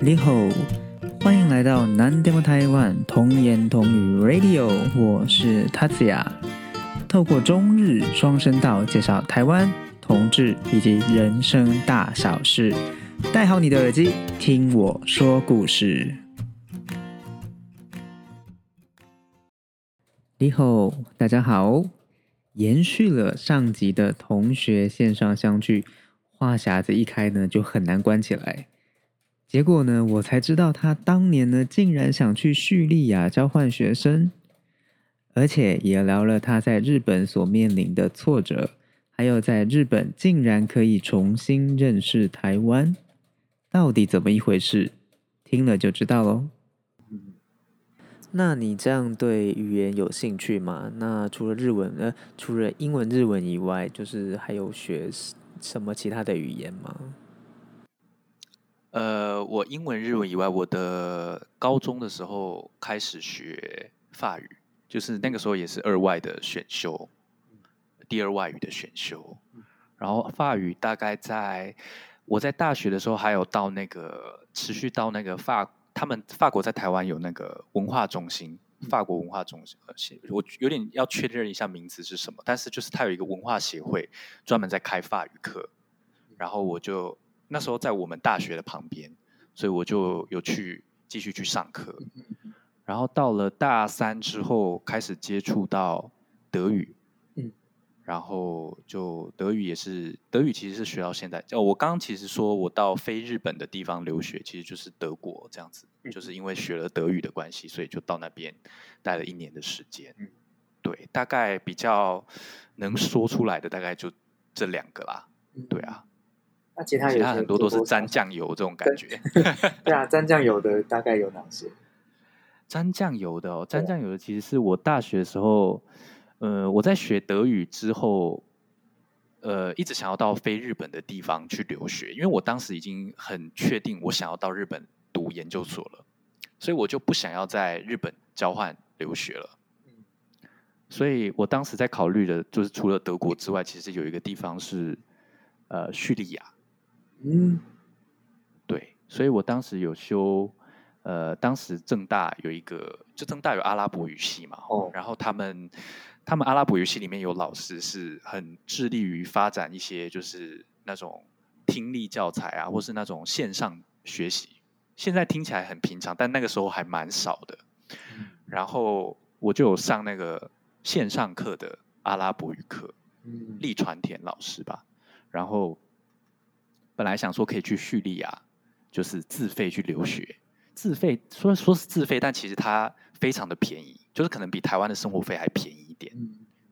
你好，欢迎来到南 demo 台湾童言童语 Radio，我是 tatya 透过中日双声道介绍台湾同志以及人生大小事，戴好你的耳机，听我说故事。你好，大家好，延续了上集的同学线上相聚，话匣子一开呢，就很难关起来。结果呢，我才知道他当年呢，竟然想去叙利亚交换学生，而且也聊了他在日本所面临的挫折，还有在日本竟然可以重新认识台湾，到底怎么一回事？听了就知道喽。那你这样对语言有兴趣吗？那除了日文，呃，除了英文、日文以外，就是还有学什么其他的语言吗？呃，我英文、日文以外，我的高中的时候开始学法语，就是那个时候也是二外的选修，第二外语的选修。然后法语大概在我在大学的时候，还有到那个持续到那个法，他们法国在台湾有那个文化中心，法国文化中心，我有点要确认一下名字是什么，但是就是它有一个文化协会，专门在开法语课，然后我就。那时候在我们大学的旁边，所以我就有去继续去上课。然后到了大三之后，开始接触到德语。嗯，然后就德语也是德语，其实是学到现在。哦，我刚刚其实说我到非日本的地方留学，其实就是德国这样子，就是因为学了德语的关系，所以就到那边待了一年的时间。嗯，对，大概比较能说出来的大概就这两个啦。对啊。那其他其他很多都是沾酱油这种感觉。对啊，沾酱油的大概有哪些？沾酱油的哦，沾酱油的其实是我大学的时候，呃，我在学德语之后，呃，一直想要到非日本的地方去留学，因为我当时已经很确定我想要到日本读研究所了，所以我就不想要在日本交换留学了。所以我当时在考虑的，就是除了德国之外，其实有一个地方是呃叙利亚。嗯，对，所以我当时有修，呃，当时正大有一个，就正大有阿拉伯语系嘛，哦，然后他们，他们阿拉伯语系里面有老师是很致力于发展一些就是那种听力教材啊，或是那种线上学习，现在听起来很平常，但那个时候还蛮少的。然后我就有上那个线上课的阿拉伯语课，利传田老师吧，然后。本来想说可以去叙利亚，就是自费去留学，自费说说是自费，但其实它非常的便宜，就是可能比台湾的生活费还便宜一点。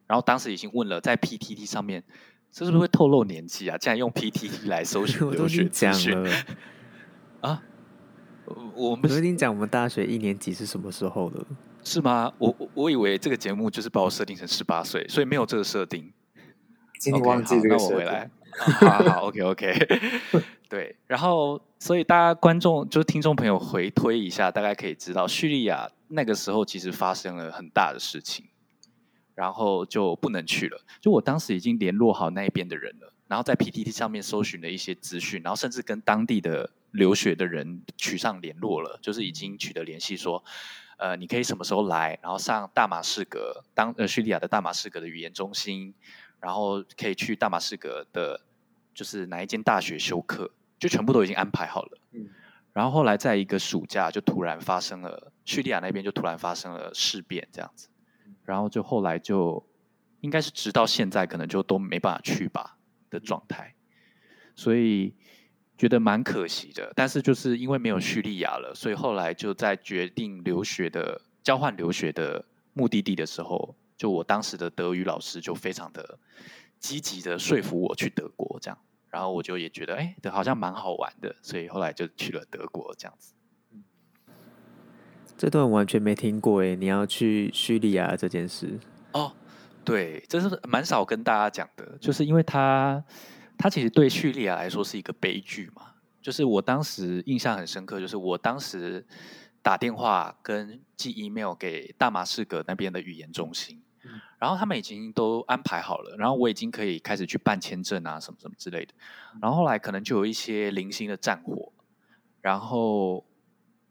然后当时已经问了，在 PTT 上面，这是不是会透露年纪啊？竟然用 PTT 来搜寻留学资讯啊？我们已经讲我们大学一年级是什么时候了？是吗？我我以为这个节目就是把我设定成十八岁，所以没有这个设定。今天忘记这个设定。好好，OK，OK，对，然后所以大家观众就是听众朋友回推一下，大概可以知道叙利亚那个时候其实发生了很大的事情，然后就不能去了。就我当时已经联络好那一边的人了，然后在 PTT 上面搜寻了一些资讯，然后甚至跟当地的留学的人取上联络了，就是已经取得联系，说呃你可以什么时候来，然后上大马士革当呃叙利亚的大马士革的语言中心。然后可以去大马士革的，就是哪一间大学修课，就全部都已经安排好了。嗯，然后后来在一个暑假，就突然发生了叙利亚那边就突然发生了事变，这样子。然后就后来就应该是直到现在，可能就都没办法去吧的状态。所以觉得蛮可惜的。但是就是因为没有叙利亚了，所以后来就在决定留学的交换留学的目的地的时候。就我当时的德语老师就非常的积极的说服我去德国这样，然后我就也觉得哎，好像蛮好玩的，所以后来就去了德国这样子。这段完全没听过哎，你要去叙利亚这件事哦，对，这是蛮少跟大家讲的，就是因为他他其实对叙利亚来说是一个悲剧嘛，就是我当时印象很深刻，就是我当时打电话跟寄 email 给大马士革那边的语言中心。然后他们已经都安排好了，然后我已经可以开始去办签证啊，什么什么之类的。然后后来可能就有一些零星的战火，然后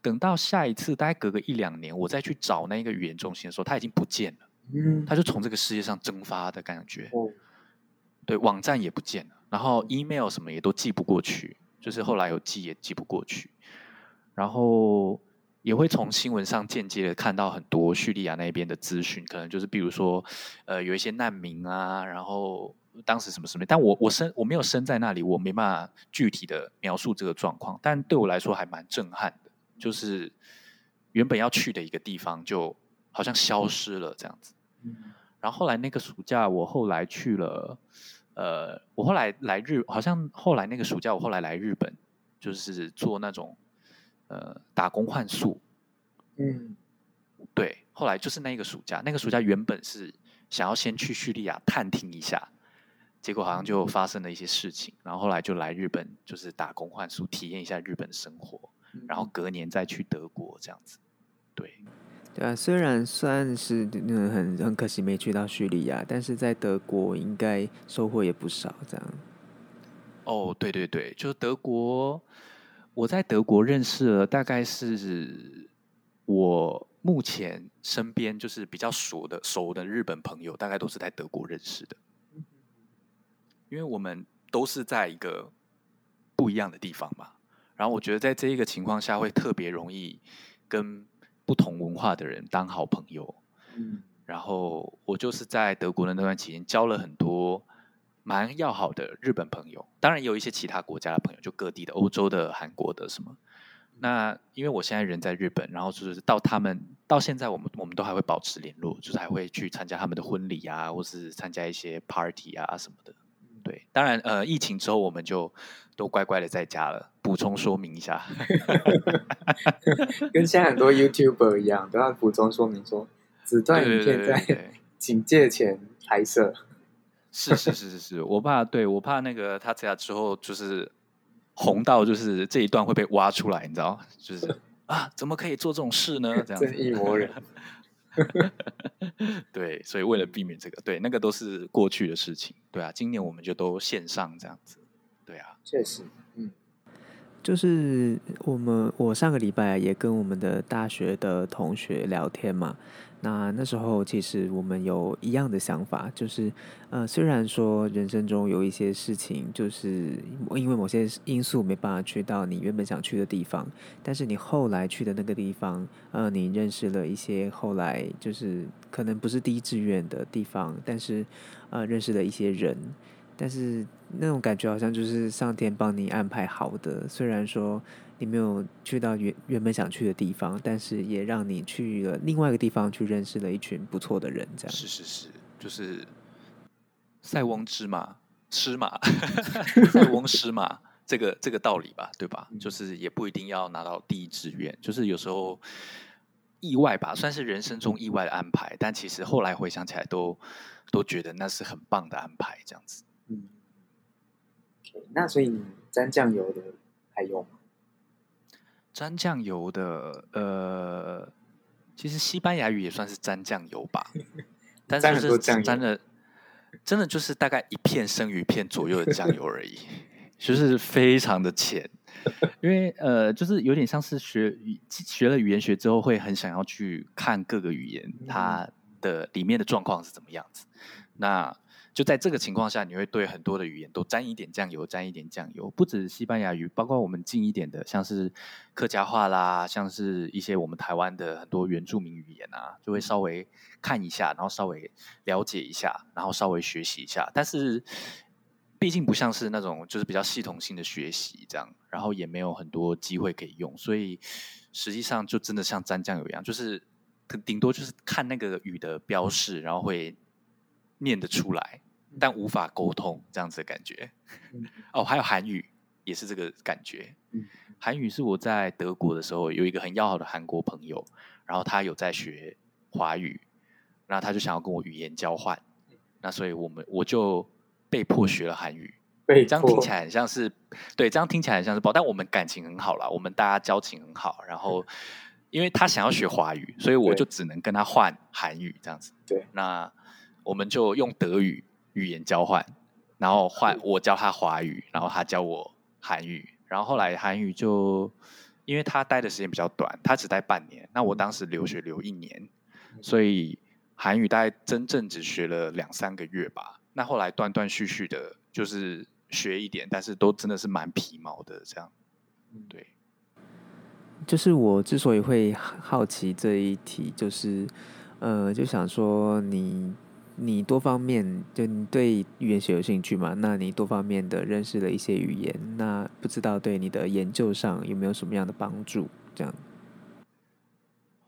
等到下一次，大概隔个一两年，我再去找那个语言中心的时候，它已经不见了。嗯，它就从这个世界上蒸发的感觉。哦，对，网站也不见了，然后 email 什么也都寄不过去，就是后来有寄也寄不过去，然后也会从新闻上间接的看到很多叙利亚那边的资讯，可能就是比如说，呃，有一些难民啊，然后当时什么什么，但我我身我没有身在那里，我没办法具体的描述这个状况，但对我来说还蛮震撼的，就是原本要去的一个地方，就好像消失了这样子。嗯然后后来那个暑假，我后来去了，呃，我后来来日，好像后来那个暑假，我后来来日本，就是做那种呃打工换宿。嗯对，后来就是那个暑假，那个暑假原本是想要先去叙利亚探听一下，结果好像就发生了一些事情，然后后来就来日本，就是打工换宿，体验一下日本生活，然后隔年再去德国这样子。对，对啊，虽然算是嗯很很可惜没去到叙利亚，但是在德国应该收获也不少。这样，哦，对对对，就是德国，我在德国认识了大概是我目前身边就是比较熟的熟的日本朋友，大概都是在德国认识的，因为我们都是在一个不一样的地方嘛。然后我觉得在这一个情况下，会特别容易跟不同文化的人当好朋友。嗯然后我就是在德国的那段期间交了很多蛮要好的日本朋友，当然也有一些其他国家的朋友，就各地的、欧洲的、韩国的什么。那因为我现在人在日本，然后就是到他们到现在，我们我们都还会保持联络，就是还会去参加他们的婚礼啊，或是参加一些 party 啊什么的。对，当然呃，疫情之后我们就都乖乖的在家了。补充说明一下，跟现在很多 YouTuber 一样，都要补充说明说，此段 影片在警戒前拍摄。是是是是是，我怕对我怕那个他这样之后就是红到就是这一段会被挖出来，你知道？就是啊，怎么可以做这种事呢？这样子正义魔人。对，所以为了避免这个，对那个都是过去的事情。对啊，今年我们就都线上这样子。对啊，确实，嗯就是我们我上个礼拜也跟我们的大学的同学聊天嘛，那那时候其实我们有一样的想法，就是呃，虽然说人生中有一些事情，就是因为某些因素没办法去到你原本想去的地方，但是你后来去的那个地方，呃，你认识了一些后来就是可能不是第一志愿的地方，但是呃，认识了一些人。但是那种感觉好像就是上天帮你安排好的，虽然说你没有去到原原本想去的地方，但是也让你去了另外一个地方去认识了一群不错的人，这样。是是是，就是塞翁之马，失马，塞翁失马，这个这个道理吧，对吧？就是也不一定要拿到第一志愿，就是有时候意外吧，算是人生中意外的安排，但其实后来回想起来都都觉得那是很棒的安排，这样子。嗯。那所以你沾酱油的还有吗？沾酱油的，呃，其实西班牙语也算是沾酱油吧，但是就是沾了，真的就是大概一片生鱼片左右的酱油而已，就是非常的浅。因为呃，就是有点像是学语学了语言学之后，会很想要去看各个语言它的里面的状况是怎么样子。那就在这个情况下，你会对很多的语言都沾一点酱油，沾一点酱油。不止西班牙语，包括我们近一点的，像是客家话啦，像是一些我们台湾的很多原住民语言啊，就会稍微看一下，然后稍微了解一下，然后稍微学习一下。但是毕竟不像是那种就是比较系统性的学习这样，然后也没有很多机会可以用，所以实际上就真的像沾酱油一样，就是顶多就是看那个语的标示，然后会念得出来，但无法沟通这样子的感觉。嗯哦，还有韩语也是这个感觉。嗯韩语是我在德国的时候有一个很要好的韩国朋友，然后他有在学华语，那他就想要跟我语言交换，那所以我们我就被迫学了韩语。被这样听起来很像是，对，这样听起来很像是包，但我们感情很好啦，我们大家交情很好。然后，因为他想要学华语，所以我就只能跟他换韩语这样子。对，那我们就用德语语言交换，然后换我教他华语，然后他教我韩语，然后后来韩语就，因为他待的时间比较短，他只待半年，那我当时留学留一年，所以韩语大概真正只学了两三个月吧。那后来断断续续的，就是学一点，但是都真的是蛮皮毛的这样。对，就是我之所以会好奇这一题，就是呃，就想说你。你多方面就你对语言学有兴趣嘛？那你多方面的认识了一些语言，那不知道对你的研究上有没有什么样的帮助？这样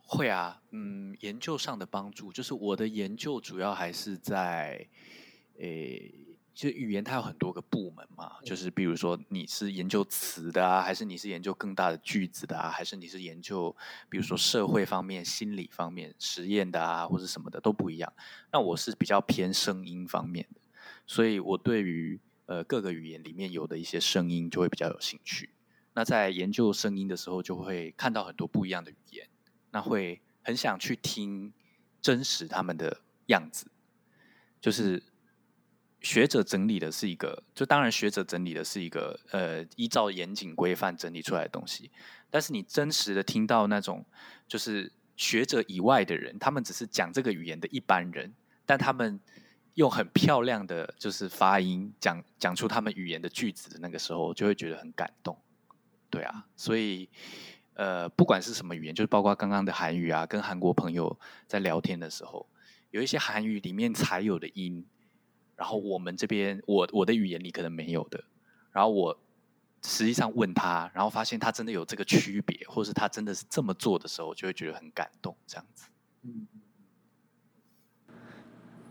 会啊，嗯，研究上的帮助就是我的研究主要还是在诶。其实语言它有很多个部门嘛，就是比如说你是研究词的啊，还是你是研究更大的句子的啊，还是你是研究比如说社会方面、心理方面实验的啊，或者什么的都不一样。那我是比较偏声音方面的，所以我对于呃各个语言里面有的一些声音就会比较有兴趣。那在研究声音的时候，就会看到很多不一样的语言，那会很想去听真实他们的样子，就是。学者整理的是一个，就当然学者整理的是一个，呃，依照严谨规范整理出来的东西。但是你真实的听到那种，就是学者以外的人，他们只是讲这个语言的一般人，但他们用很漂亮的就是发音讲讲出他们语言的句子的那个时候，就会觉得很感动。对啊，所以呃，不管是什么语言，就是包括刚刚的韩语啊，跟韩国朋友在聊天的时候，有一些韩语里面才有的音。然后我们这边，我我的语言里可能没有的。然后我实际上问他，然后发现他真的有这个区别，或是他真的是这么做的时候，就会觉得很感动。这样子，嗯，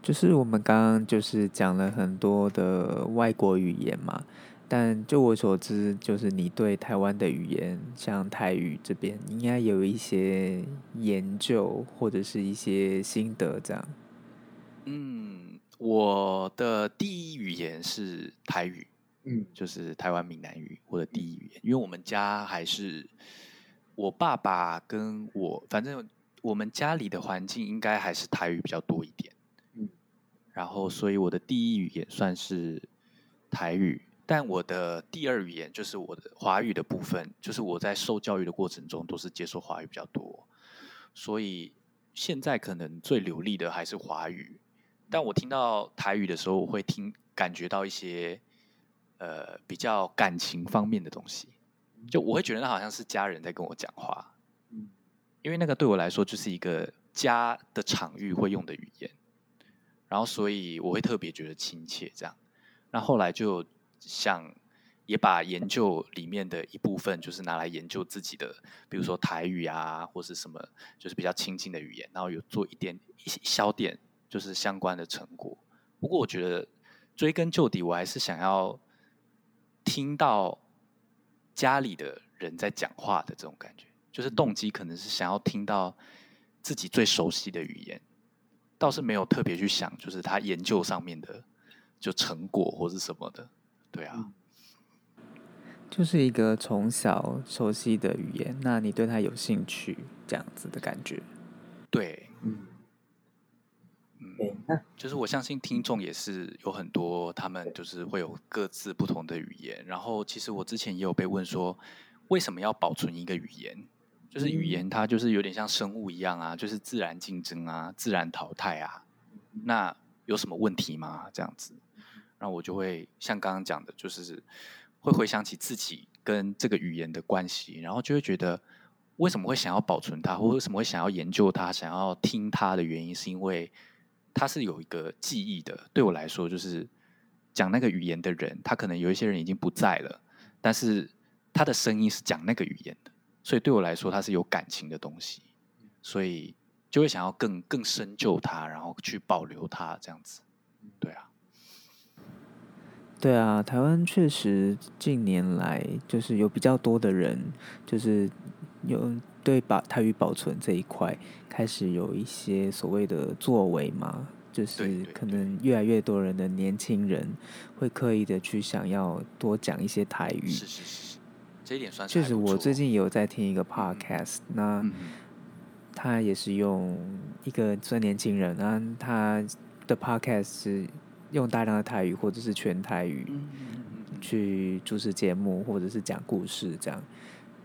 就是我们刚刚就是讲了很多的外国语言嘛，但就我所知，就是你对台湾的语言，像台语这边，应该有一些研究或者是一些心得，这样，嗯。我的第一语言是台语，嗯，就是台湾闽南语。我的第一语言，因为我们家还是我爸爸跟我，反正我们家里的环境应该还是台语比较多一点，嗯，然后所以我的第一语言算是台语，但我的第二语言就是我的华语的部分，就是我在受教育的过程中都是接受华语比较多，所以现在可能最流利的还是华语。但我听到台语的时候，我会听感觉到一些呃比较感情方面的东西，就我会觉得那好像是家人在跟我讲话，嗯，因为那个对我来说就是一个家的场域会用的语言，然后所以我会特别觉得亲切这样。那后来就想也把研究里面的一部分，就是拿来研究自己的，比如说台语啊，或是什么，就是比较亲近的语言，然后有做一点一小点。就是相关的成果。不过，我觉得追根究底，我还是想要听到家里的人在讲话的这种感觉。就是动机可能是想要听到自己最熟悉的语言，倒是没有特别去想，就是他研究上面的就成果或是什么的。对啊，就是一个从小熟悉的语言，那你对他有兴趣，这样子的感觉。对，嗯。就是我相信听众也是有很多，他们就是会有各自不同的语言。然后，其实我之前也有被问说，为什么要保存一个语言？就是语言它就是有点像生物一样啊，就是自然竞争啊，自然淘汰啊。那有什么问题吗？这样子，然后我就会像刚刚讲的，就是会回想起自己跟这个语言的关系，然后就会觉得为什么会想要保存它，或为什么会想要研究它，想要听它的原因，是因为。它是有一个记忆的，对我来说，就是讲那个语言的人，他可能有一些人已经不在了，但是他的声音是讲那个语言的，所以对我来说，它是有感情的东西，所以就会想要更更深究它，然后去保留它，这样子。对啊，对啊，台湾确实近年来就是有比较多的人，就是有。对把台语保存这一块，开始有一些所谓的作为嘛，就是可能越来越多人的年轻人会刻意的去想要多讲一些台语。是是是，这一点算确实。我最近有在听一个 podcast，那他也是用一个算年轻人，啊他的 podcast 是用大量的台语或者是全台语去主持节目或者是讲故事这样。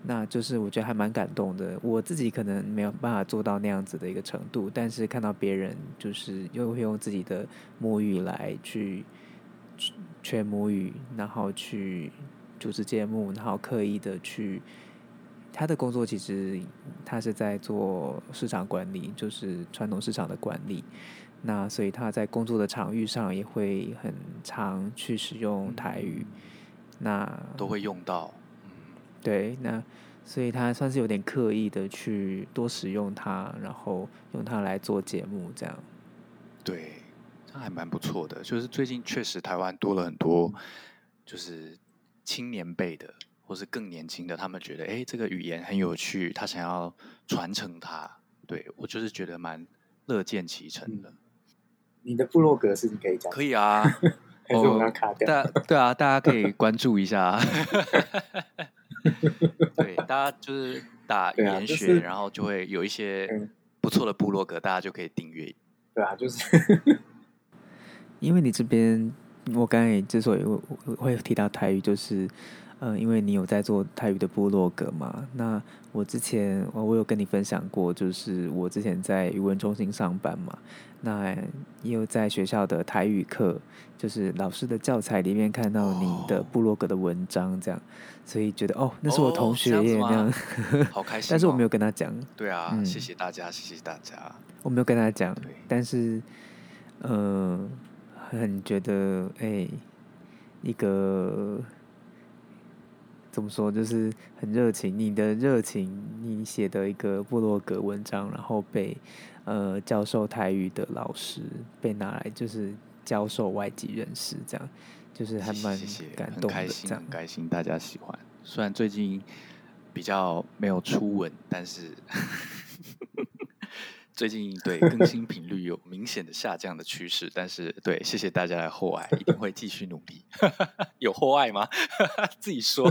那就是我觉得还蛮感动的。我自己可能没有办法做到那样子的一个程度，但是看到别人就是又会用自己的母语来去全母语，然后去主持节目，然后刻意的去他的工作，其实他是在做市场管理，就是传统市场的管理。那所以他在工作的场域上也会很常去使用台语，那都会用到。对，那所以他算是有点刻意的去多使用它，然后用它来做节目，这样。对，这还蛮不错的。就是最近确实台湾多了很多，就是青年辈的，或是更年轻的，他们觉得哎，这个语言很有趣，他想要传承它。对我就是觉得蛮乐见其成的。你的部落格是你可以讲？可以啊，还是我们要卡掉？大 对啊，大家可以关注一下。对，大家就是打语言学，然后就会有一些不错的部落格，大家就可以订阅。对啊，就是因为你这边，我刚才之所以会会提到台语，就是。嗯，因为你有在做泰语的部落格嘛？那我之前我有跟你分享过，就是我之前在语文中心上班嘛，那也有在学校的台语课，就是老师的教材里面看到你的部落格的文章，这样，所以觉得哦，那是我同学耶，那样，好开心。但是我没有跟他讲。对啊，谢谢大家，谢谢大家。我没有跟他讲，但是，嗯，很觉得哎，一个。怎么说？就是很热情，你的热情，你写的一个部落格文章，然后被呃教授台语的老师被拿来就是教授外籍人士，这样就是还蛮感动的，开心，很开心，大家喜欢。虽然最近比较没有初吻，但是。最近对更新频率有明显的下降的趋势，但是对，谢谢大家的厚爱，一定会继续努力。有厚爱吗？自己说。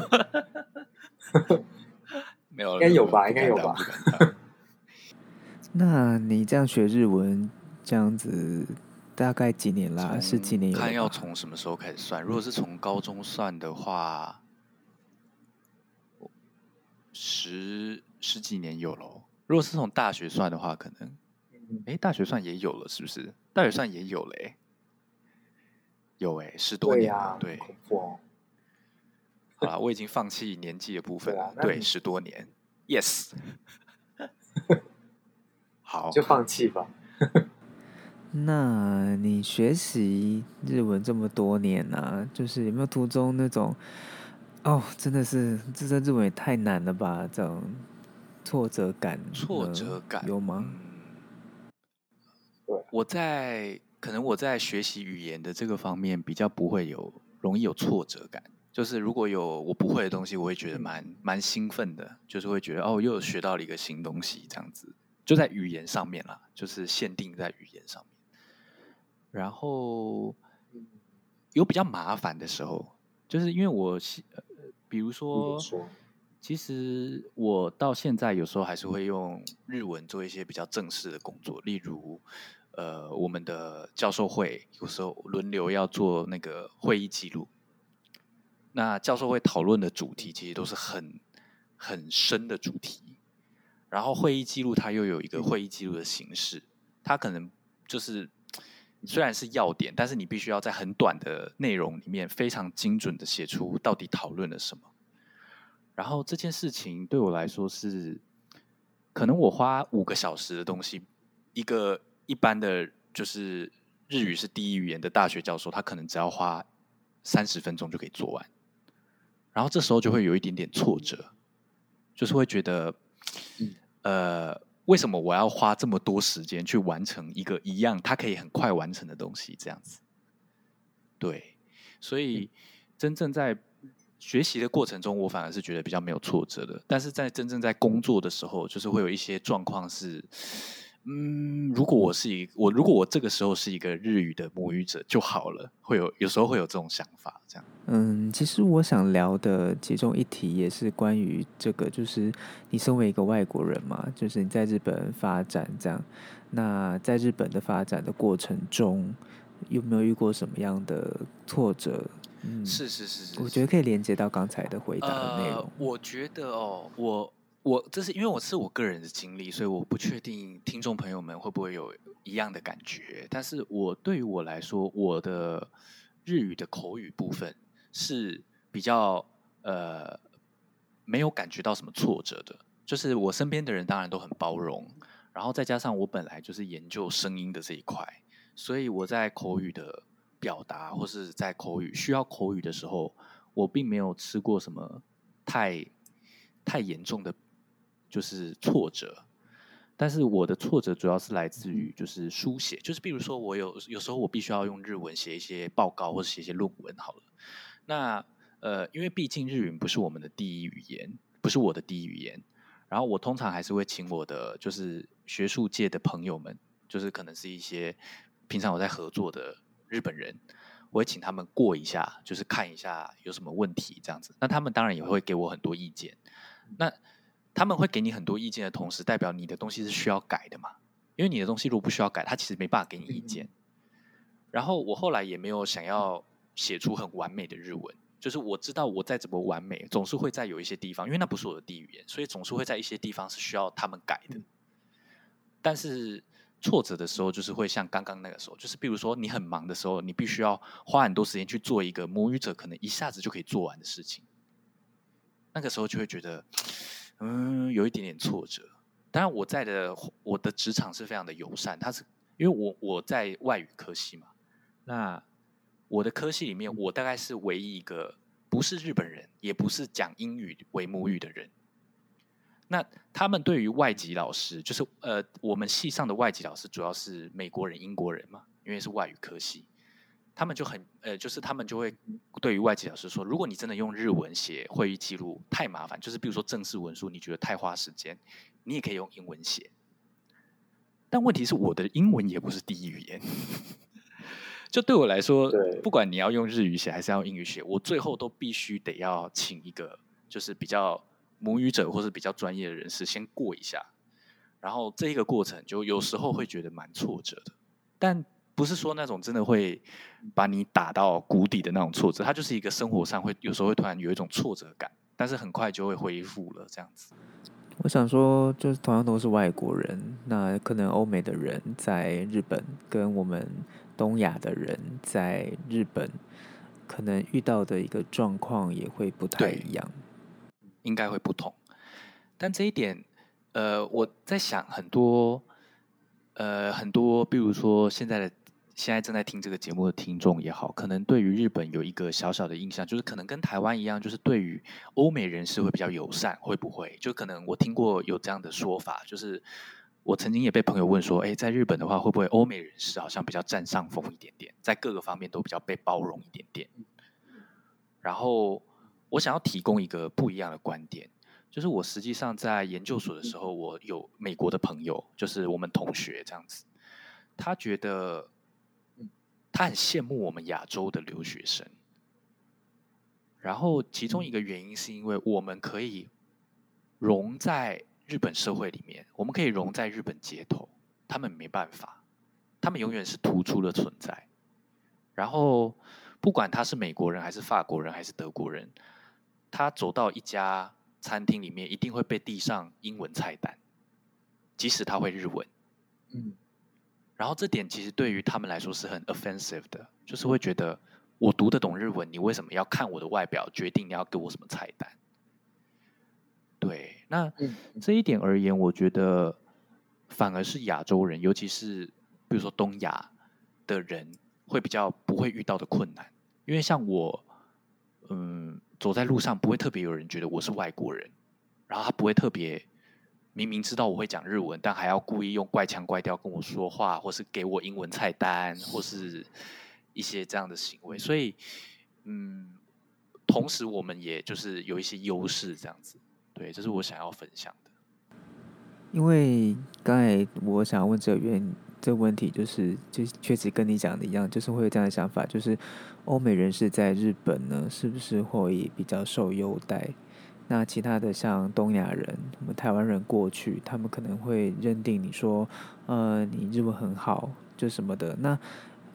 没有，应该有吧？应该有吧？那你这样学日文，这样子大概几年啦？是几年？看要从什么时候开始算？如果是从高中算的话，十十几年有喽。如果是从大学算的话，可能。哎，大学算也有了，是不是？大学算也有了，哎，有哎，十多年了，对。好了，我已经放弃年纪的部分了，对，十多年，yes。好，就放弃吧。那你学习日文这么多年呢，就是有没有途中那种，哦，真的是这这日文也太难了吧？这种挫折感，挫折感有吗？我在可能我在学习语言的这个方面比较不会有容易有挫折感，就是如果有我不会的东西，我会觉得蛮蛮兴奋的，就是会觉得哦，又有学到了一个新东西，这样子。就在语言上面啦，就是限定在语言上面。然后有比较麻烦的时候，就是因为我呃，比如说，其实我到现在有时候还是会用日文做一些比较正式的工作，例如。呃，我们的教授会有时候轮流要做那个会议记录。那教授会讨论的主题其实都是很很深的主题，然后会议记录它又有一个会议记录的形式，它可能就是虽然是要点，但是你必须要在很短的内容里面非常精准的写出到底讨论了什么。然后这件事情对我来说是，可能我花五个小时的东西一个。一般的，就是日语是第一语言的大学教授，他可能只要花三十分钟就可以做完。然后这时候就会有一点点挫折，就是会觉得，呃，为什么我要花这么多时间去完成一个一样他可以很快完成的东西？这样子，对，所以真正在学习的过程中，我反而是觉得比较没有挫折的。但是在真正在工作的时候，就是会有一些状况是。嗯，如果我是一我，如果我这个时候是一个日语的母语者就好了，会有有时候会有这种想法，这样。嗯，其实我想聊的其中一题也是关于这个，就是你身为一个外国人嘛，就是你在日本发展这样，那在日本的发展的过程中，有没有遇过什么样的挫折？嗯，是是是是，我觉得可以连接到刚才的回答的内容。呃。我觉得哦，我我这是因为我是我个人的经历，所以我不确定听众朋友们会不会有一样的感觉。但是我对于我来说，我的日语的口语部分是比较呃没有感觉到什么挫折的，就是我身边的人当然都很包容，然后再加上我本来就是研究声音的这一块，所以我在口语的表达或是在口语需要口语的时候，我并没有吃过什么太太严重的，就是挫折。但是我的挫折主要是来自于就是书写，就是比如说我有有时候我必须要用日文写一些报告或者写一些论文好了。那呃，因为毕竟日语不是我们的第一语言，不是我的第一语言。然后我通常还是会请我的就是学术界的朋友们，就是可能是一些平常我在合作的日本人，我会请他们过一下，就是看一下有什么问题这样子。那他们当然也会给我很多意见。那他们会给你很多意见的同时，代表你的东西是需要改的嘛？因为你的东西如果不需要改，他其实没办法给你意见。然后我后来也没有想要写出很完美的日文，就是我知道我再怎么完美，总是会在有一些地方，因为那不是我的第一语言，所以总是会在一些地方是需要他们改的。但是挫折的时候，就是会像刚刚那个时候，就是比如说你很忙的时候，你必须要花很多时间去做一个母语者可能一下子就可以做完的事情，那个时候就会觉得。嗯，有一点点挫折。当然，我在的我的职场是非常的友善，他是因为我我在外语科系嘛。那我的科系里面，我大概是唯一一个不是日本人，也不是讲英语为母语的人。那他们对于外籍老师，就是呃，我们系上的外籍老师主要是美国人、英国人嘛，因为是外语科系。他们就很呃，就是他们就会对于外籍老师说，如果你真的用日文写会议记录太麻烦，就是比如说正式文书，你觉得太花时间，你也可以用英文写。但问题是，我的英文也不是第一语言，就对我来说，不管你要用日语写还是要英语写，我最后都必须得要请一个就是比较母语者或是比较专业的人士先过一下，然后这一个过程就有时候会觉得蛮挫折的，但。不是说那种真的会把你打到谷底的那种挫折，它就是一个生活上会有时候会突然有一种挫折感，但是很快就会恢复了这样子。我想说，就是同样都是外国人，那可能欧美的人在日本跟我们东亚的人在日本，可能遇到的一个状况也会不太一样，应该会不同。但这一点，呃，我在想很多，呃，很多，比如说现在的。现在正在听这个节目的听众也好，可能对于日本有一个小小的印象，就是可能跟台湾一样，就是对于欧美人士会比较友善，会不会？就可能我听过有这样的说法，就是我曾经也被朋友问说，哎，在日本的话，会不会欧美人士好像比较占上风一点点，在各个方面都比较被包容一点点？然后我想要提供一个不一样的观点，就是我实际上在研究所的时候，我有美国的朋友，就是我们同学这样子，他觉得。他很羡慕我们亚洲的留学生，然后其中一个原因是因为我们可以融在日本社会里面，我们可以融在日本街头，他们没办法，他们永远是突出的存在。然后不管他是美国人还是法国人还是德国人，他走到一家餐厅里面，一定会被递上英文菜单，即使他会日文。嗯。然后这点其实对于他们来说是很 offensive 的，就是会觉得我读得懂日文，你为什么要看我的外表决定你要给我什么菜单？对，那这一点而言，我觉得反而是亚洲人，尤其是比如说东亚的人，会比较不会遇到的困难，因为像我，嗯，走在路上不会特别有人觉得我是外国人，然后他不会特别。明明知道我会讲日文，但还要故意用怪腔怪调跟我说话，或是给我英文菜单，或是一些这样的行为。所以，嗯，同时我们也就是有一些优势，这样子。对，这是我想要分享的。因为刚才我想要问这个原这个问题，就是就确实跟你讲的一样，就是会有这样的想法，就是欧美人士在日本呢，是不是会比较受优待？那其他的像东亚人，我们台湾人过去，他们可能会认定你说，呃，你日文很好，就什么的。那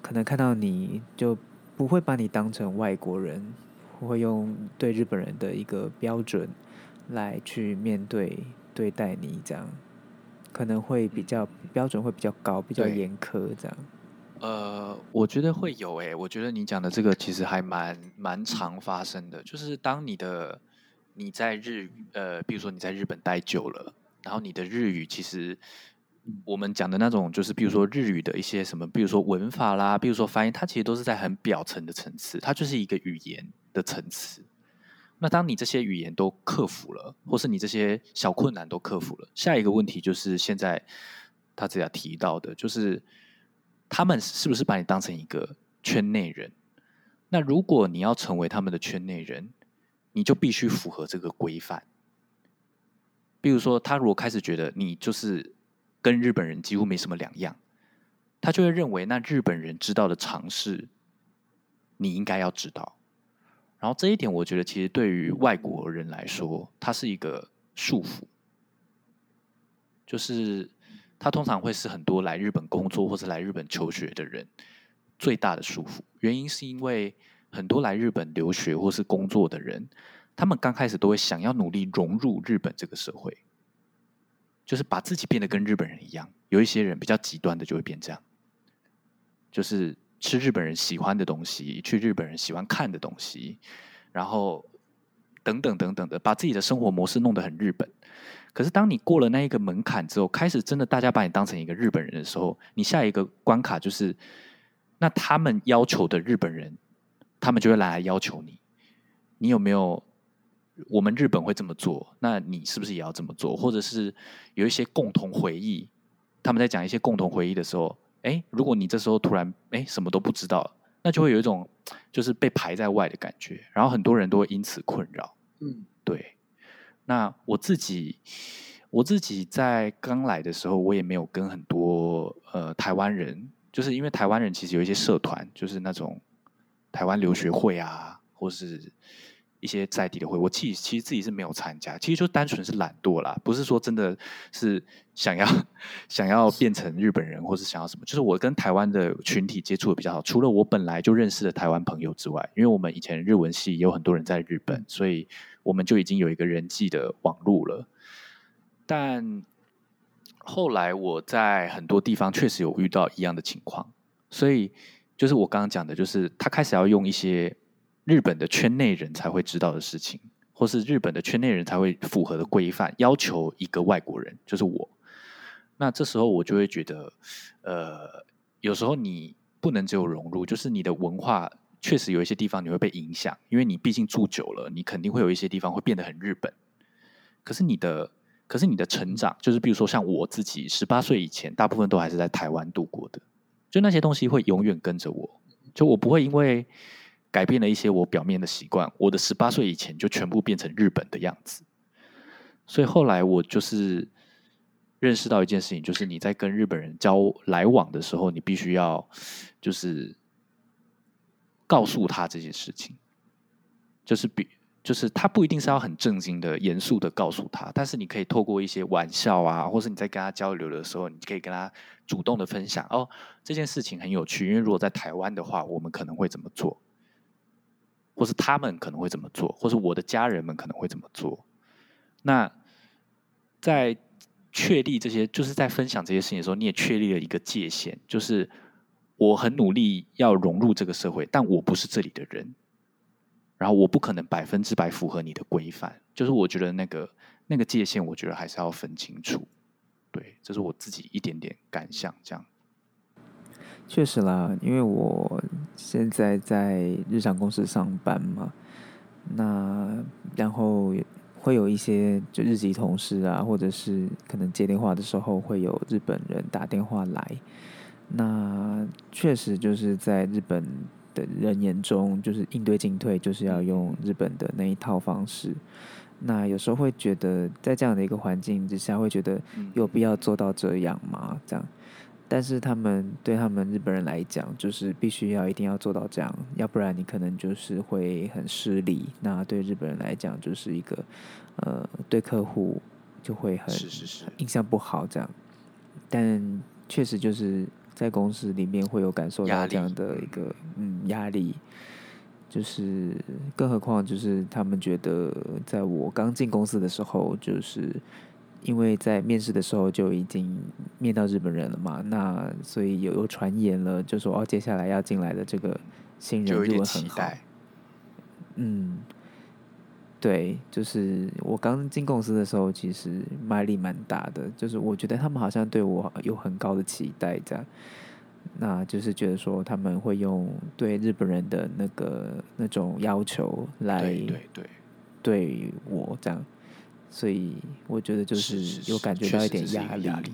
可能看到你就不会把你当成外国人，会用对日本人的一个标准来去面对对待你，这样可能会比较标准会比较高，比较严苛这样。呃，我觉得会有诶、我觉得你讲的这个其实还蛮蛮常发生的，就是当你的你在日语呃，比如说你在日本待久了，然后你的日语其实我们讲的那种，就是比如说日语的一些什么，比如说文法啦，比如说发音，它其实都是在很表层的层次，它就是一个语言的层次。那当你这些语言都克服了，或是你这些小困难都克服了，下一个问题就是现在他只要提到的，就是他们是不是把你当成一个圈内人？那如果你要成为他们的圈内人，你就必须符合这个规范。比如说，他如果开始觉得你就是跟日本人几乎没什么两样，他就会认为那日本人知道的常识，你应该要知道。然后这一点，我觉得其实对于外国人来说，它是一个束缚，就是他通常会是很多来日本工作或者来日本求学的人最大的束缚。原因是因为很多来日本留学或是工作的人，他们刚开始都会想要努力融入日本这个社会，就是把自己变得跟日本人一样。有一些人比较极端的就会变这样，就是吃日本人喜欢的东西，去日本人喜欢看的东西，然后等等等等的，把自己的生活模式弄得很日本。可是当你过了那一个门槛之后，开始真的大家把你当成一个日本人的时候，你下一个关卡就是，那他们要求的日本人，他们就会来要求你，你有没有？我们日本会这么做，那你是不是也要这么做？或者是有一些共同回忆，他们在讲一些共同回忆的时候，哎，如果你这时候突然哎什么都不知道，那就会有一种就是被排在外的感觉，然后很多人都会因此困扰。嗯对，那我自己，我自己在刚来的时候，我也没有跟很多呃台湾人，就是因为台湾人其实有一些社团，就是那种台湾留学会啊，或是一些在地的会，我其实其实自己是没有参加，其实就单纯是懒惰啦，不是说真的是想要 想要变成日本人，或是想要什么，就是我跟台湾的群体接触的比较好，除了我本来就认识的台湾朋友之外，因为我们以前日文系也有很多人在日本，所以我们就已经有一个人际的网路了。但后来我在很多地方确实有遇到一样的情况，所以就是我刚刚讲的，就是他开始要用一些日本的圈内人才会知道的事情，或是日本的圈内人才会符合的规范，要求一个外国人，就是我。那这时候我就会觉得，呃，有时候你不能只有融入，就是你的文化确实有一些地方你会被影响，因为你毕竟住久了，你肯定会有一些地方会变得很日本。可是你的，可是你的成长，就是比如说像我自己，十八岁以前，大部分都还是在台湾度过的，就那些东西会永远跟着我，就我不会因为改变了一些我表面的习惯，我的十八岁以前就全部变成日本的样子。所以后来我就是认识到一件事情，就是你在跟日本人交来往的时候，你必须要就是告诉他这件事情，就是比就是他不一定是要很正经的、严肃的告诉他，但是你可以透过一些玩笑啊，或是你在跟他交流的时候，你可以跟他主动的分享哦，这件事情很有趣，因为如果在台湾的话，我们可能会怎么做，或是他们可能会怎么做，或是我的家人们可能会怎么做。那在确立这些，就是在分享这些事情的时候，你也确立了一个界限，就是我很努力要融入这个社会，但我不是这里的人。然后我不可能百分之百符合你的规范，就是我觉得那个那个界限，我觉得还是要分清楚。对，这是我自己一点点感想，这样。确实啦，因为我现在在日常公司上班嘛，那然后会有一些就日籍同事啊，或者是可能接电话的时候会有日本人打电话来，那确实就是在日本的人眼中，就是应对进退就是要用日本的那一套方式。那有时候会觉得，在这样的一个环境之下，会觉得嗯有必要做到这样吗？这样，但是他们对他们日本人来讲，就是必须要一定要做到这样，要不然你可能就是会很失礼。那对日本人来讲，就是一个呃，对客户就会很是是是，印象不好这样。但确实就是在公司里面会有感受到这样的一个嗯压力，就是更何况就是他们觉得在我刚进公司的时候，就是因为在面试的时候就已经面到日本人了嘛，那所以有有传言了，就说哦接下来要进来的这个新人日就有一点文很好，嗯，对，就是我刚进公司的时候，其实压力蛮大的，就是我觉得他们好像对我有很高的期待，这样，那就是觉得说他们会用对日本人的那个那种要求来对对对，对我这样，所以我觉得就是有感觉到一点压力。压力。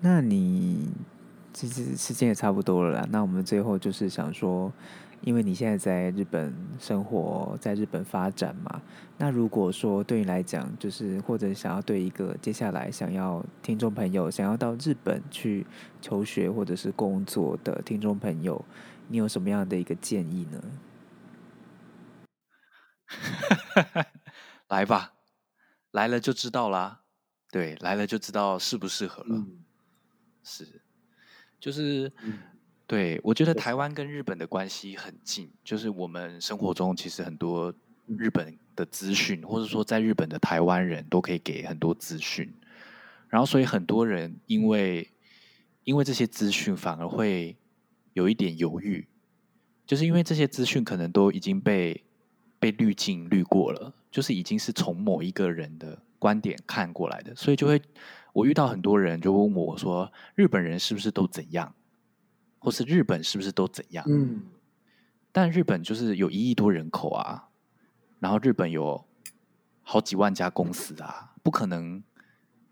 那你其实时间也差不多了啦。那我们最后就是想说，因为你现在在日本生活，在日本发展嘛，那如果说对你来讲，就是或者想要对一个接下来想要听众朋友想要到日本去求学或者是工作的听众朋友，你有什么样的一个建议呢？来吧，来了就知道啦。对，来了就知道适不适合了。嗯是，就是，嗯对我觉得台湾跟日本的关系很近，就是我们生活中其实很多日本的资讯，或者说在日本的台湾人都可以给很多资讯，然后所以很多人因为因为这些资讯反而会有一点犹豫，就是因为这些资讯可能都已经被被滤镜滤过了，就是已经是从某一个人的观点看过来的，所以就会我遇到很多人就问我说，日本人是不是都怎样，或是日本是不是都怎样？嗯。但日本就是有一亿多人口啊，然后日本有好几万家公司啊，不可能，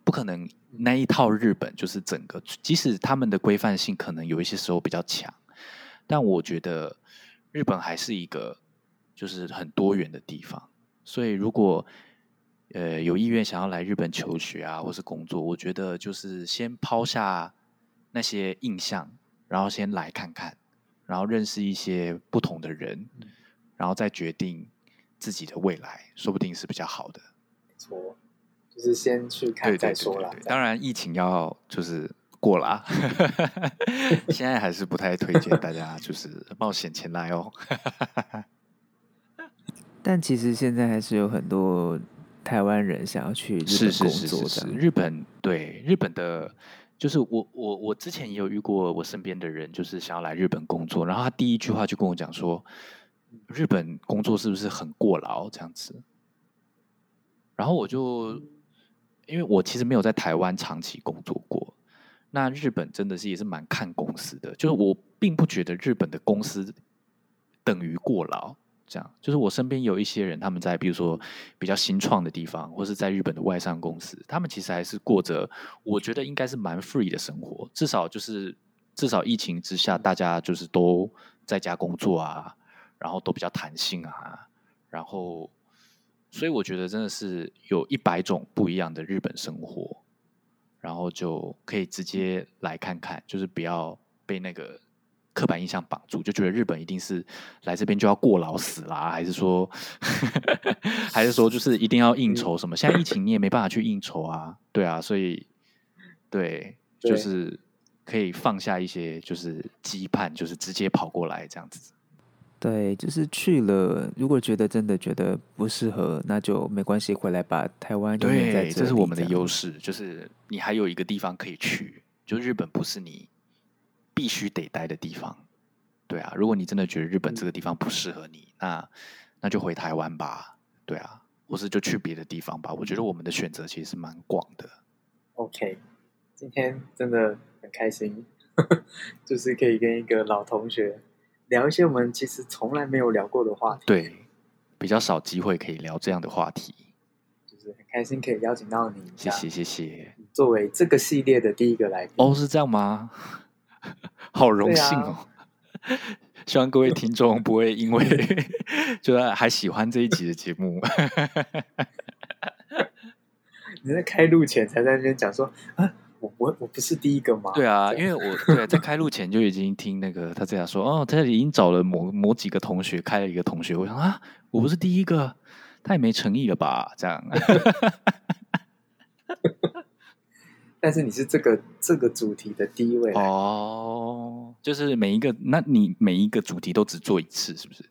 不可能那一套日本就是整个，即使他们的规范性可能有一些时候比较强，但我觉得日本还是一个就是很多元的地方，所以如果呃有意愿想要来日本求学啊，或是工作，我觉得就是先抛下那些印象，然后先来看看。然后认识一些不同的人，然后再决定自己的未来，说不定是比较好的。没错，就是先去看再说啦。当然，疫情要就是过了啊，现在还是不太推荐大家就是冒险前来哦。但其实现在还是有很多台湾人想要去日是本工是是是是，作。日本对日本的，就是我我我之前也有遇过我身边的人，就是想要来日本工作，然后他第一句话就跟我讲说，日本工作是不是很过劳这样子？然后我就因为我其实没有在台湾长期工作过，那日本真的是也是蛮看公司的，就是我并不觉得日本的公司等于过劳。这样，就是我身边有一些人，他们在比如说比较新创的地方，或是在日本的外商公司，他们其实还是过着我觉得应该是蛮 free 的生活，至少就是至少疫情之下，大家就是都在家工作啊，然后都比较弹性啊，然后所以我觉得真的是有一百种不一样的日本生活，然后就可以直接来看看，就是不要被那个刻板印象绑住，就觉得日本一定是来这边就要过劳死啦，还是说，还是说就是一定要应酬什么？现在疫情你也没办法去应酬啊，对啊，所以对，就是可以放下一些就是羁绊，就是直接跑过来这样子。对，就是去了，如果觉得真的觉得不适合，那就没关系，回来把台湾对，这这是我们的优势，就是你还有一个地方可以去，就日本不是你必须得待的地方。对啊，如果你真的觉得日本这个地方不适合你，那那就回台湾吧。对啊，或是就去别的地方吧。我觉得我们的选择其实是蛮广的。OK，今天真的很开心，就是可以跟一个老同学聊一些我们其实从来没有聊过的话题。，对，比较少机会可以聊这样的话题。就是很开心可以邀请到你。谢谢，谢谢。作为这个系列的第一个来宾。哦，是这样吗？好荣幸哦！希望各位听众不会因为 就是还喜欢这一集的节目，你在开录前才在那边讲说啊，我我我不是第一个吗？对啊，因为我对在开录前就已经听那个他这样说，哦，他已经找了某某几个同学开了一个同学，我想啊，我不是第一个，太没诚意了吧？这样，但是你是这个这个主题的第一位哦，就是每一个，那你每一个主题都只做一次，是不是？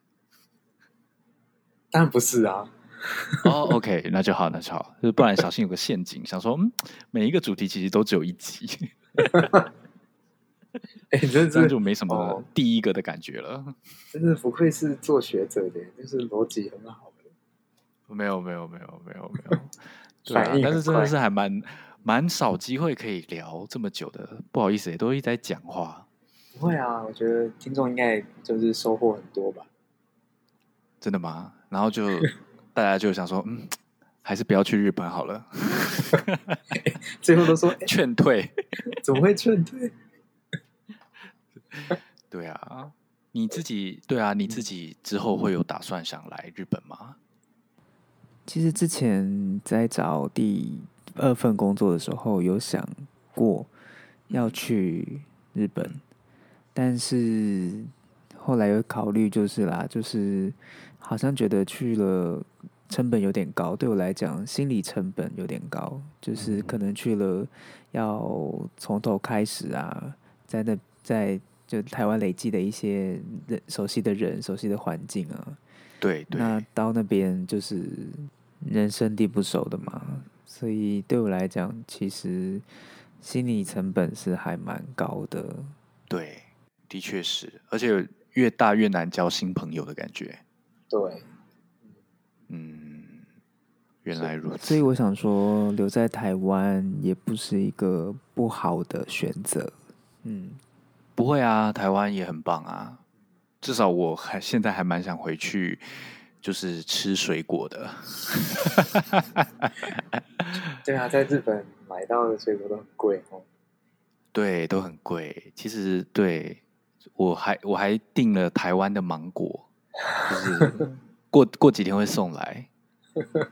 当然不是啊，哦，OK，那就好，那就好，就是不然小心有个陷阱，想说，嗯，每一个主题其实都只有一集，哎，你真这样就没什么哦第一个的感觉了。真是不愧是做学者的，就是逻辑很好的。没有，没有，没有，没有，没有。对啊但是真的是还蛮蛮少机会可以聊这么久的，不好意思，也都一直在讲话，不会啊，我觉得听众应该就是收获很多吧。真的吗？然后就大家就想说，嗯，还是不要去日本好了，最后都说，哎，劝退。怎么会劝退？对啊，你自己对啊，你自己之后会有打算想来日本吗？其实之前在找第二份工作的时候，有想过要去日本，但是后来有考虑，就是啦，就是好像觉得去了成本有点高，对我来讲心理成本有点高，就是可能去了要从头开始啊，在那在就台湾累积的一些人熟悉的人、熟悉的环境啊，对对，那到那边就是人生地不熟的嘛，所以对我来讲，其实心理成本是还蛮高的。对，的确是，而且越大越难交新朋友的感觉。对，嗯，原来如此。所以我想说，留在台湾也不是一个不好的选择。嗯，不会啊，台湾也很棒啊。至少我还现在还蛮想回去，就是吃水果的。对啊，在日本买到的水果都很贵哦。对，都很贵。其实对我还我还订了台湾的芒果，就是 过过几天会送来。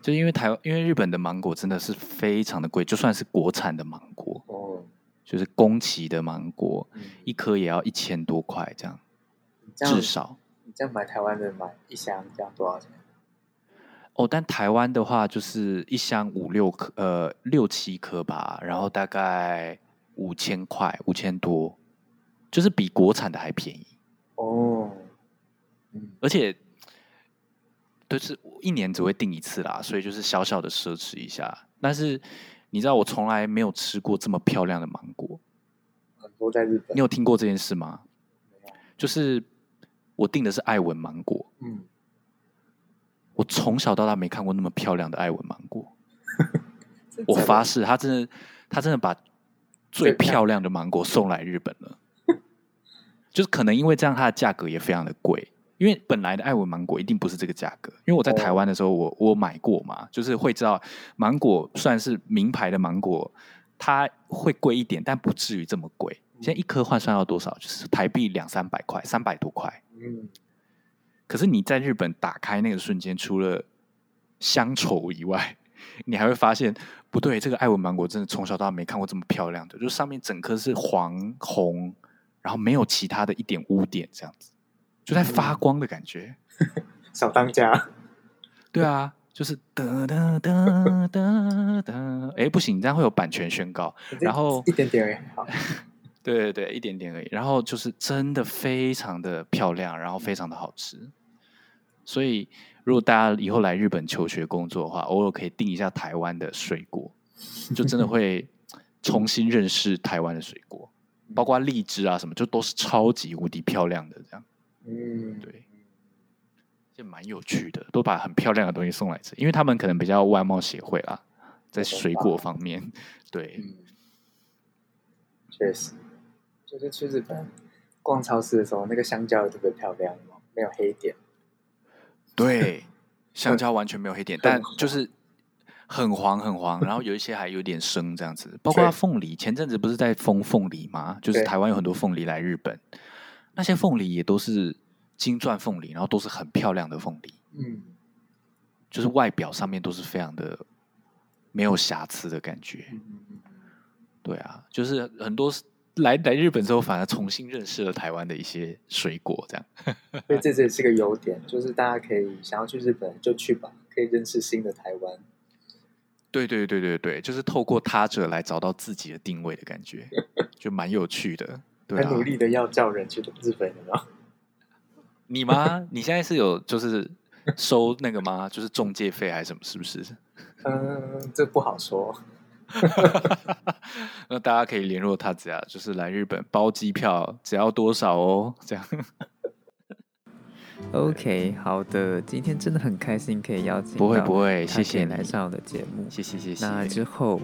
就因为台湾，因为日本的芒果真的是非常的贵，就算是国产的芒果，哦，就是宫崎的芒果，嗯一颗也要一千多块这样，这样至少。你这样买台湾的买一箱，这样多少钱？哦，但台湾的话就是一箱五六颗，呃，六七颗吧，然后大概五千块，五千多，就是比国产的还便宜，哦，嗯，而且就是一年只会订一次啦，所以就是小小的奢侈一下。但是你知道，我从来没有吃过这么漂亮的芒果，很多在日本你。有听过这件事吗？就是我订的是爱文芒果，嗯，我从小到大没看过那么漂亮的爱文芒果。我发誓，他真的，他真的把最最漂漂亮的芒果送来日本了。就是可能因为这样，它的价格也非常的贵。因为本来的爱文芒果一定不是这个价格。因为我在台湾的时候，我我买过嘛，就是会知道芒果算是名牌的芒果，它会贵一点，但不至于这么贵。现在一颗换算要多少？就是台币两三百块，三百多块。嗯，可是你在日本打开那个瞬间，除了乡愁以外，你还会发现不对，这个爱文芒果真的从小到大没看过这么漂亮的，就上面整颗是黄红，然后没有其他的一点污点，这样子就在发光的感觉。小当家。对啊，就是哒哒哒哒哒，哎，不行，你这样会有版权宣告。然后一点点好，对对对，一点点而已。然后就是真的非常的漂亮，然后非常的好吃。所以，如果大家以后来日本求学工作的话，偶尔可以订一下台湾的水果，就真的会 重新认识台湾的水果，包括荔枝啊什么，就都是超级无敌漂亮的，这样嗯，对，就蛮有趣的，都把很漂亮的东西送来吃，因为他们可能比较外贸协会啦，在水果。方面，对，嗯，确实，就是去日本逛超市的时候，那个香蕉也特别漂亮哦，没有黑点。对，香蕉完全没有黑点，但就是很黄很黄，然后有一些还有点生这样子。包括对凤梨，前阵子不是在封凤梨吗？就是台湾有很多凤梨来日本，那些凤梨也都是金钻凤梨，然后都是很漂亮的凤梨，嗯，就是外表上面都是非常的没有瑕疵的感觉。对啊，就是很多来来日本之后，反而重新认识了台湾的一些水果，这样。嗯，所以这这也是个优点，就是大家可以想要去日本就去吧，可以认识新的台湾。对对对对对，就是透过他者来找到自己的定位的感觉，就蛮有趣的。对啊，很努力的要叫人去日本的吗？你吗？你现在是有就是收那个吗？就是中介费还是什么？是不是？嗯，这不好说。那大家可以联络他，这样就是来日本包机票，只要多少哦？这样。OK，好的，今天真的很开心可以邀请不会不会，谢谢你来上我的节目。谢谢谢谢。那之后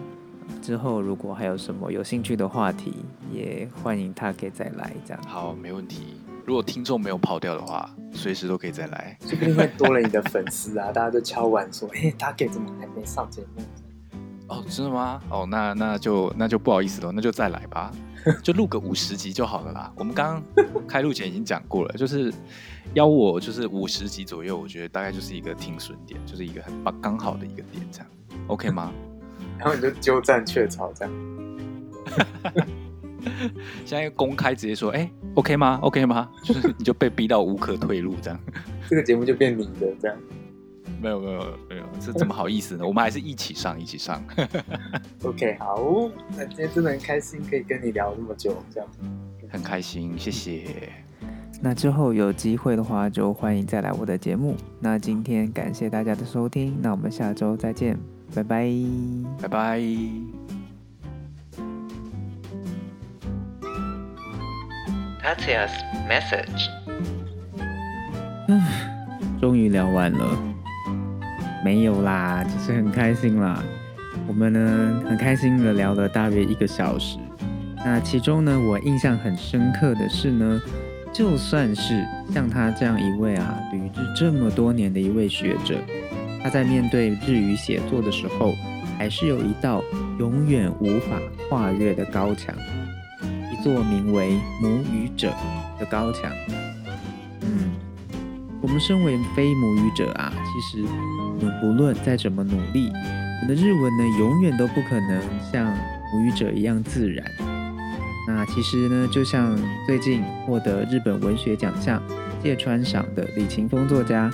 之后如果还有什么有兴趣的话题，也欢迎他可以再来这样。好，没问题。如果听众没有跑掉的话，随时都可以再来。说不定会多了你的粉丝啊！大家都敲完说：“哎、他给怎么还没上节目哦，真的吗？哦，那那就那就不好意思了，那就再来吧，就录个五十集就好了啦。我们刚刚 开录前已经讲过了，就是邀我就是五十集左右，我觉得大概就是一个停损点，就是一个很棒刚好的一个点，这样 OK 吗？？” 然后你就鸠占鹊巢这样。现在公开直接说，哎、o k 吗？OK 吗？就是你就被逼到无可退路这样。这个节目就变你的这样。没有没有没有，这怎么好意思呢？我们还是一起上一起上。OK，好，那今天真的很开心可以跟你聊那么久，这样。很开心，谢谢。那之后有机会的话，就欢迎再来我的节目。那今天感谢大家的收听，那我们下周再见，拜拜。拜拜。Tatia's message。终于聊完了，没有啦，只是很开心啦。我们呢很开心的聊了大约一个小时。那其中呢，我印象很深刻的是呢，就算是像他这样一位啊旅日这么多年的一位学者，他在面对日语写作的时候，还是有一道永远无法跨越的高墙，一座名为母语者的高墙。嗯，我们身为非母语者啊，其实们不论再怎么努力，我们的日文呢，永远都不可能像母语者一样自然。那其实呢，就像最近获得日本文学奖项芥川赏的李勤峰作家，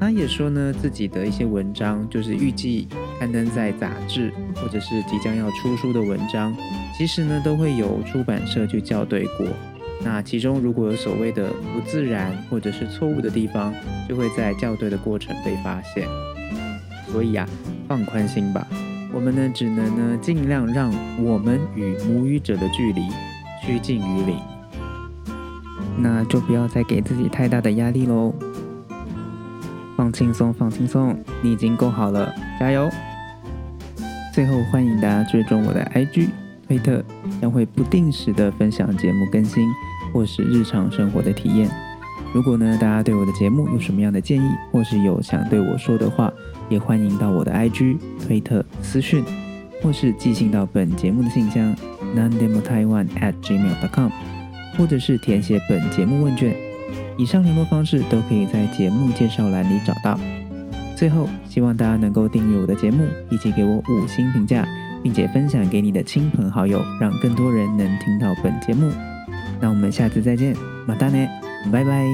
他也说呢，自己的一些文章就是预计刊登在杂志或者是即将要出书的文章，其实呢都会有出版社去校对过。那其中如果有所谓的不自然或者是错误的地方，就会在校对的过程被发现。所以啊，放宽心吧，我们呢只能呢尽量让我们与母语者的距离趋近于零。那就不要再给自己太大的压力喽。放轻松，放轻松，你已经够好了，加油！最后欢迎大家追踪我的 IG、推特，将会不定时的分享节目更新或是日常生活的体验。如果呢大家对我的节目有什么样的建议，或是有想对我说的话，也欢迎到我的 IG、推特私讯，或是寄信到本节目的信箱 nandemo taiwan at gmail.com，或者是填写本节目问卷。以上联络方式都可以在节目介绍栏里找到。最后，希望大家能够订阅我的节目，以及给我五星评价，并且分享给你的亲朋好友，让更多人能听到本节目。那我们下次再见，马达呢，拜拜。